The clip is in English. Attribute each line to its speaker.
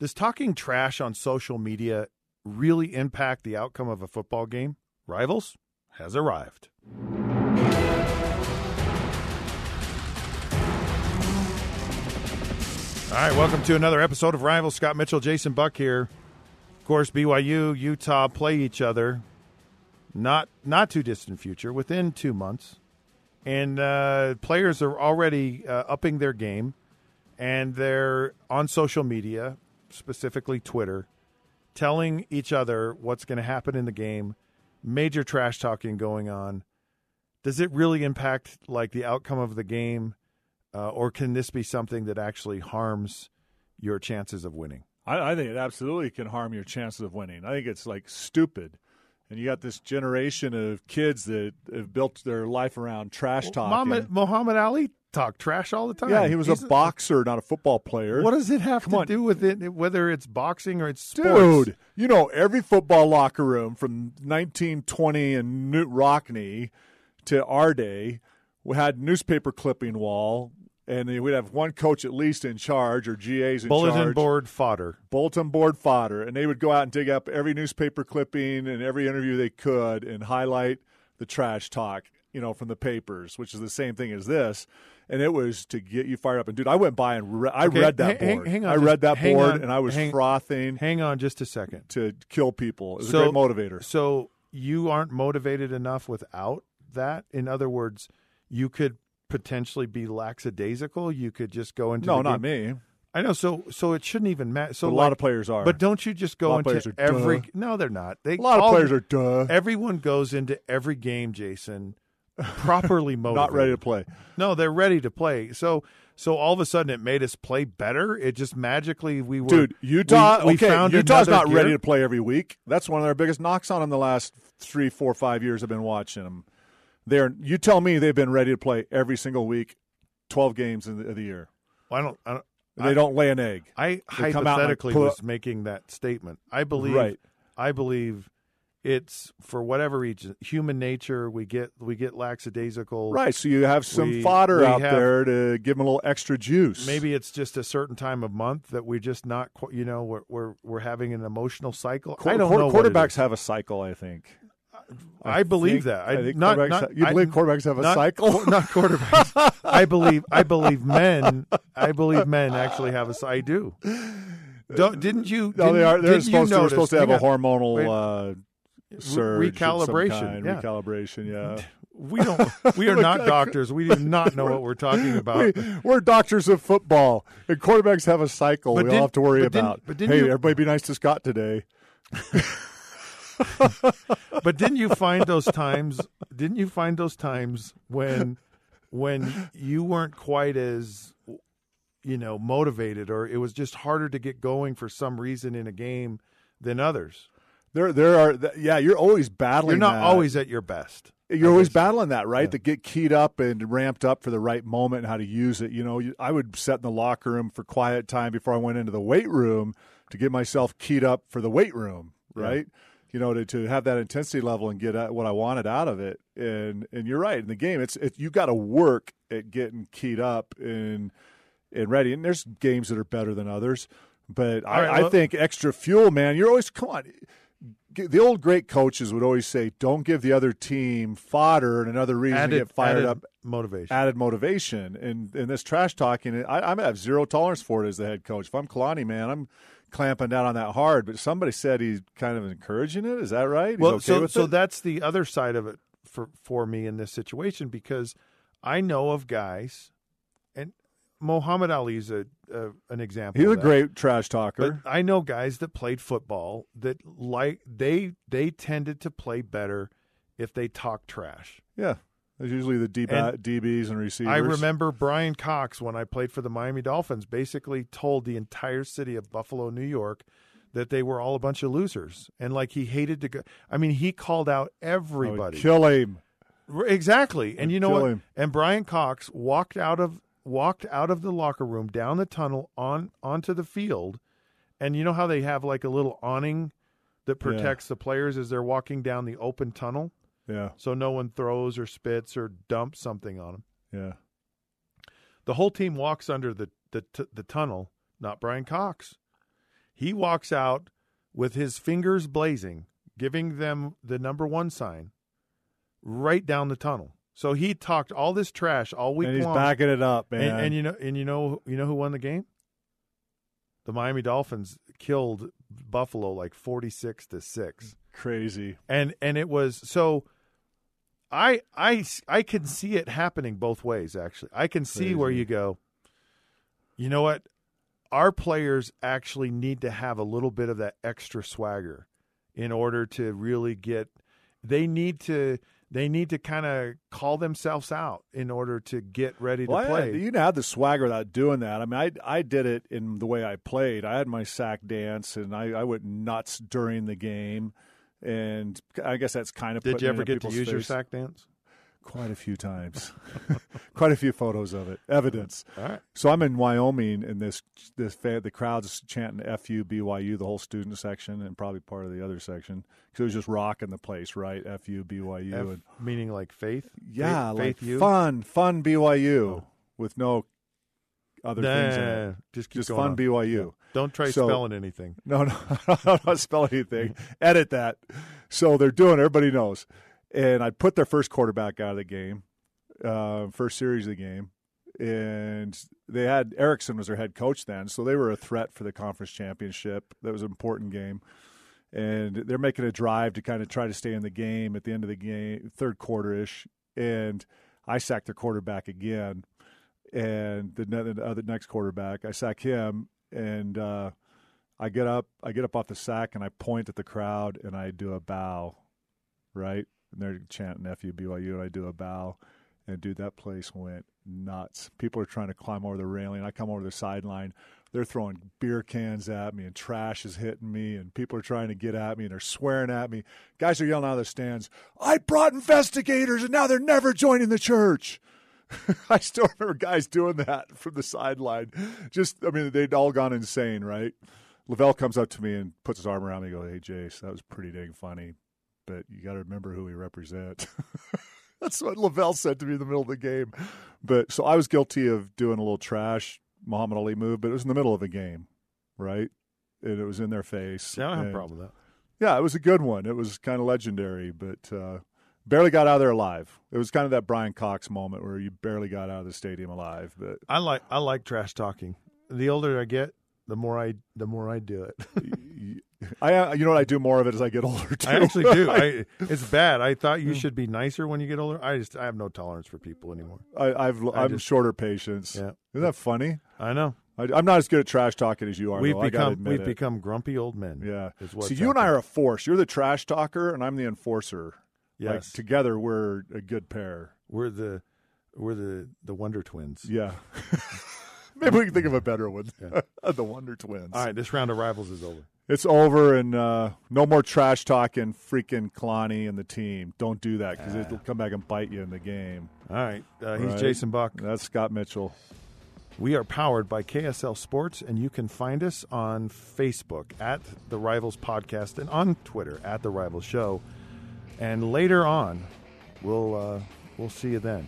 Speaker 1: Does talking trash on social media really impact the outcome of a football game? Rivals has arrived. All right, welcome to another episode of Rivals. Scott Mitchell, Jason Buck here. Of course, BYU, Utah play each other not not too distant future, within two months, and uh, players are already uh, upping their game, and they're on social media, specifically Twitter, telling each other what's going to happen in the game. Major trash talking going on. Does it really impact like the outcome of the game? uh, or can this be something that actually harms your chances of winning?
Speaker 2: I, I, think it absolutely can harm your chances of winning. I think it's like stupid. And you got this generation of kids that have built their life around trash talking.
Speaker 1: Muhammad, Muhammad Ali talked trash all the time.
Speaker 2: Yeah, he was He's a boxer, not a football player.
Speaker 1: What does it have Come to on. do with it, whether it's boxing or it's sports?
Speaker 2: Dude, you know, every football locker room from 1920 and Knute Rockne to our day we had newspaper clipping wall and we'd have one coach at least in charge or GAs in charge.
Speaker 1: bulletin
Speaker 2: charge.
Speaker 1: board fodder.
Speaker 2: Bulletin board fodder, and they would go out and dig up every newspaper clipping and every interview they could and highlight the trash talk, you know, from the papers, which is the same thing as this. And it was to get you fired up. And dude, I went by and re- I okay, read that hang, board. Hang on, I read that board, on, and I was hang, frothing.
Speaker 1: Hang on, just a second.
Speaker 2: To kill people, it was so, a great motivator.
Speaker 1: So you aren't motivated enough without that. In other words, you could potentially be lackadaisical. You could just go into
Speaker 2: no, not me.
Speaker 1: I know. So so it shouldn't even matter. So
Speaker 2: a
Speaker 1: like,
Speaker 2: lot of players are.
Speaker 1: But don't you just go into every?
Speaker 2: Duh.
Speaker 1: No, they're not. They,
Speaker 2: a lot
Speaker 1: of
Speaker 2: players are duh.
Speaker 1: Everyone goes into every game, Jason, properly motivated.
Speaker 2: not ready to play.
Speaker 1: No, they're ready to play. So so all of a sudden it made us play better. It just magically we were.
Speaker 2: Dude, Utah. We, we okay, Utah's not gear. ready to play every week. That's one of their biggest knocks on them the last three, four, five years. I've been watching them. They're you tell me they've been ready to play every single week, twelve games in the, of the year.
Speaker 1: Well, I don't. I don't
Speaker 2: they I, don't lay an egg.
Speaker 1: I they hypothetically like, was making that statement. I believe.
Speaker 2: Right.
Speaker 1: I believe it's for whatever reason, human nature. We get we get lackadaisical.
Speaker 2: Right. So you have some we, fodder we out have, there to give them a little extra juice.
Speaker 1: Maybe it's just a certain time of month that we're just not. You know, we're we're, we're having an emotional cycle.
Speaker 2: Qu-
Speaker 1: I don't
Speaker 2: qu-
Speaker 1: know.
Speaker 2: Quarterbacks have a cycle. I think.
Speaker 1: I, I believe think, that. I,
Speaker 2: I think not, not, you believe I, quarterbacks have a
Speaker 1: not,
Speaker 2: cycle?
Speaker 1: Not quarterbacks. I believe. I believe men. I believe men actually have a. I do. Don't, didn't you?
Speaker 2: No, they are. They're supposed,
Speaker 1: to,
Speaker 2: supposed to have a hormonal uh, surge,
Speaker 1: recalibration.
Speaker 2: Yeah. Recalibration. Yeah.
Speaker 1: We don't. We are oh not doctors. We do not know what we're talking about.
Speaker 2: We, are doctors of football, and quarterbacks have a cycle. But we all have to worry about. But hey, you, everybody, be nice to Scott today.
Speaker 1: but didn't you find those times? Didn't you find those times when when you weren't quite as you know motivated, or it was just harder to get going for some reason in a game than others?
Speaker 2: There, there are. Yeah, you're always battling.
Speaker 1: You're not
Speaker 2: that.
Speaker 1: always at your best.
Speaker 2: You're always battling that, right? Yeah. To get keyed up and ramped up for the right moment and how to use it. You know, I would set in the locker room for quiet time before I went into the weight room to get myself keyed up for the weight room, right? Yeah you know, to, to have that intensity level and get what I wanted out of it. And and you're right in the game, it's it, you got to work at getting keyed up and and ready. And there's games that are better than others, but I, right, well, I think extra fuel, man. You're always come on. The old great coaches would always say, "Don't give the other team fodder and another reason
Speaker 1: added,
Speaker 2: to get fired up."
Speaker 1: Motivation,
Speaker 2: added motivation, and and this trash talking. I, I have zero tolerance for it as the head coach. If I'm Kalani, man, I'm clamping down on that hard, but somebody said he's kind of encouraging it. Is that right? He's
Speaker 1: well,
Speaker 2: okay
Speaker 1: so
Speaker 2: so
Speaker 1: it? that's the other side of it for for me in this situation because I know of guys, Muhammad Ali's a, a an example.
Speaker 2: He's
Speaker 1: a
Speaker 2: great trash talker.
Speaker 1: But I know guys that played football that like they they tended to play better if they talk trash.
Speaker 2: Yeah. There's usually the D- and DBs and receivers.
Speaker 1: I remember Bryan Cox when I played for the Miami Dolphins basically told the entire city of Buffalo, New York, that they were all a bunch of losers and like he hated to go. I mean, he called out everybody.
Speaker 2: kill him.
Speaker 1: Exactly. And you know
Speaker 2: kill
Speaker 1: what?
Speaker 2: Him.
Speaker 1: And Bryan Cox walked out of walked out of the locker room down the tunnel on onto the field. And you know how they have like a little awning that protects yeah. the players as they're walking down the open tunnel?
Speaker 2: Yeah.
Speaker 1: So no one throws or spits or dumps something on them
Speaker 2: Yeah.
Speaker 1: The whole team walks under the the, t- the tunnel, not Bryan Cox. He walks out with his fingers blazing, giving them the number one sign right down the tunnel. So he talked all this trash all week
Speaker 2: and he's
Speaker 1: long.
Speaker 2: backing it up, man.
Speaker 1: And, and you know, and you know, you know who won the game? The Miami Dolphins killed Buffalo like forty six to six,
Speaker 2: Crazy.
Speaker 1: and and it was so. I I I can see it happening both ways. Actually, I can see where you go. You know what? Our players actually need to have a little bit of that extra swagger in order to really get. They need to. They need to kind of call themselves out in order to get ready to
Speaker 2: Well, I-
Speaker 1: play.
Speaker 2: you can have the swagger without doing that. I mean, I I did it in the way I played. I had my sack dance, and I, I went nuts during the game. And I guess that's kind of
Speaker 1: Did you ever get to use your sack dance?
Speaker 2: Quite a few times, quite a few photos of it, evidence.
Speaker 1: All right.
Speaker 2: So I'm in Wyoming, and this this the crowd's chanting "FU BYU," the whole student section, and probably part of the other section because it was just rocking the place, right? FU BYU,
Speaker 1: F,
Speaker 2: and
Speaker 1: meaning like faith.
Speaker 2: yeah,
Speaker 1: faith,
Speaker 2: like
Speaker 1: faith
Speaker 2: fun, fun BYU
Speaker 1: Oh.
Speaker 2: with no other things in it.
Speaker 1: Just keep
Speaker 2: Just fun
Speaker 1: on.
Speaker 2: BYU.
Speaker 1: Don't try
Speaker 2: So-
Speaker 1: spelling anything.
Speaker 2: No, no, I'm not spelling anything. Edit that. So they're doing. Everybody knows. And I put their first quarterback out of the game, uh, first series of the game, and they had Erickson was their head coach then, so they were a threat for the conference championship. That was an important game, and they're making a drive to kind of try to stay in the game at the end of the game, third quarter ish, and I sacked their quarterback again, and the, the other next quarterback, I sack him, and. uh I get up, I get up off the sack, and I point at the crowd, and I do a bow, right? And they're chanting "FU BYU," and I do a bow, and dude, that place went nuts. People are trying to climb over the railing. I come over the sideline. They're throwing beer cans at me, and trash is hitting me, and people are trying to get at me, and they're swearing at me. Guys are yelling out of the stands, "I brought investigators, and now they're never joining the church." I still remember guys doing that from the sideline. Just, I mean, they'd all gone insane, right? LaVell comes up to me and puts his arm around me goes, Hey, Jace, that was pretty dang funny, but you got to remember who we represent. That's what LaVell said to me in the middle of the game. But so I was guilty of doing a little trash Muhammad Ali move, but it was in the middle of a game, right? And it was in their face.
Speaker 1: Yeah, I don't have a problem with that.
Speaker 2: yeah, it was a good one. It was kind of legendary, but uh, barely got out of there alive. It was kind of that Bryan Cox moment where you barely got out of the stadium alive. But
Speaker 1: I like I like trash talking. The older I get, the more I the more I do it.
Speaker 2: I, uh, you know what I do more of it as I get older. Too.
Speaker 1: I actually do. I, it's bad. I thought you should be nicer when you get older. I just I have no tolerance for people anymore.
Speaker 2: I, I've
Speaker 1: I
Speaker 2: I'm
Speaker 1: just-
Speaker 2: shorter patience.
Speaker 1: Yeah.
Speaker 2: Isn't that funny?
Speaker 1: I know.
Speaker 2: I, I'm not as good at trash talking as you are.
Speaker 1: We've
Speaker 2: though.
Speaker 1: Become
Speaker 2: admit
Speaker 1: we've
Speaker 2: it.
Speaker 1: become grumpy old men.
Speaker 2: Yeah.
Speaker 1: is what's
Speaker 2: So you and I are a force. You're the trash talker, and I'm the enforcer. Like
Speaker 1: yes.
Speaker 2: together, we're a good pair.
Speaker 1: we're the we're the the Wonder Twins.
Speaker 2: Yeah. Maybe we can think of a better one.
Speaker 1: Yeah.
Speaker 2: the Wonder Twins.
Speaker 1: All right, this round of rivals is over.
Speaker 2: It's over, and uh, no more trash talking freaking Kalani and the team. Don't do that because it'll come back and bite you in the game.
Speaker 1: All right, uh, he's
Speaker 2: Right.
Speaker 1: Jason Buck.
Speaker 2: That's Scott Mitchell.
Speaker 1: We are powered by KSL Sports, and you can find us on Facebook at the Rivals Podcast and on Twitter at the Rivals Show. And later on, we'll uh, we'll see you then.